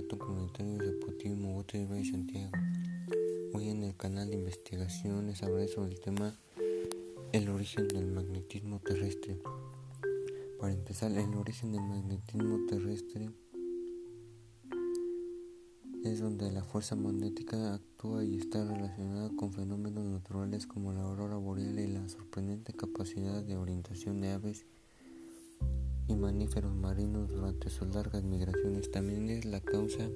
relato comunitario de Zapotismo, Bote de Santiago. Hoy en el canal de investigaciones hablaré sobre el tema El origen del magnetismo terrestre. Para empezar, el origen del magnetismo terrestre es donde la fuerza magnética actúa y está relacionada con fenómenos naturales como la aurora boreal y la sorprendente capacidad de orientación de aves y mamíferos marinos durante sus largas migraciones. También es la causa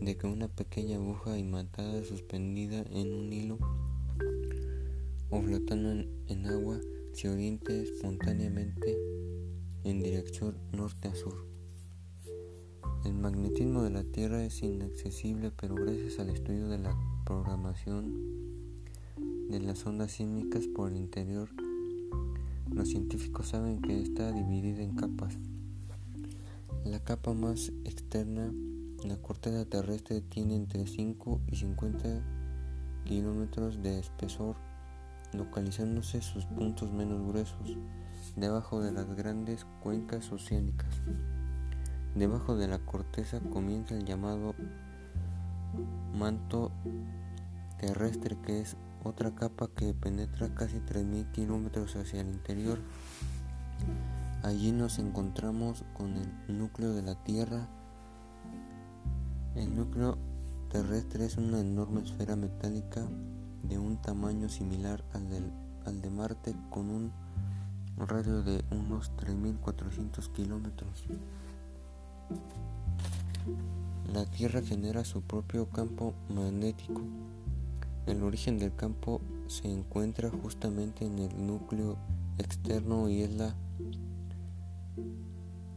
de que una pequeña aguja imantada suspendida en un hilo o flotando en, agua se oriente espontáneamente en dirección norte a sur. El magnetismo de la Tierra es inaccesible, pero gracias al estudio de la programación de las ondas sísmicas por el interior, los científicos saben que está dividida en capas. La capa más externa la corteza terrestre tiene entre 5 y 50 kilómetros de espesor, localizándose sus puntos menos gruesos debajo de las grandes cuencas oceánicas. Debajo de la corteza comienza el llamado manto terrestre, que es otra capa que penetra casi 3.000 kilómetros hacia el interior. Allí nos encontramos con el núcleo de la Tierra, el núcleo terrestre es una enorme esfera metálica de un tamaño similar al, de Marte con un radio de unos 3.400 kilómetros. La Tierra genera su propio campo magnético. El origen del campo se encuentra justamente en el núcleo externo y es la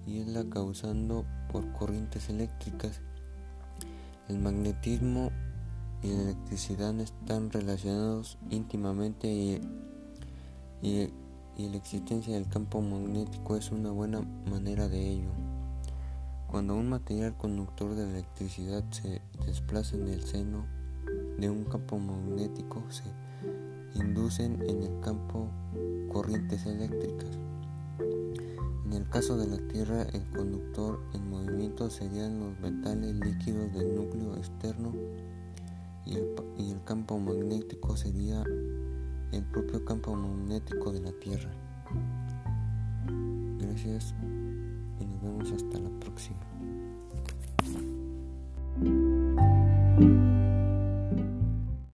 y es la causando por corrientes eléctricas el magnetismo y la electricidad están relacionados íntimamente y, la existencia del campo magnético es una buena manera de ello. Cuando un material conductor de electricidad se desplaza en el seno de un campo magnético, se inducen en el campo corrientes eléctricas. En el caso de la Tierra, el conductor en movimiento serían los metales líquidos del núcleo externo y el, campo magnético sería el propio campo magnético de la Tierra. Gracias y nos vemos hasta la próxima.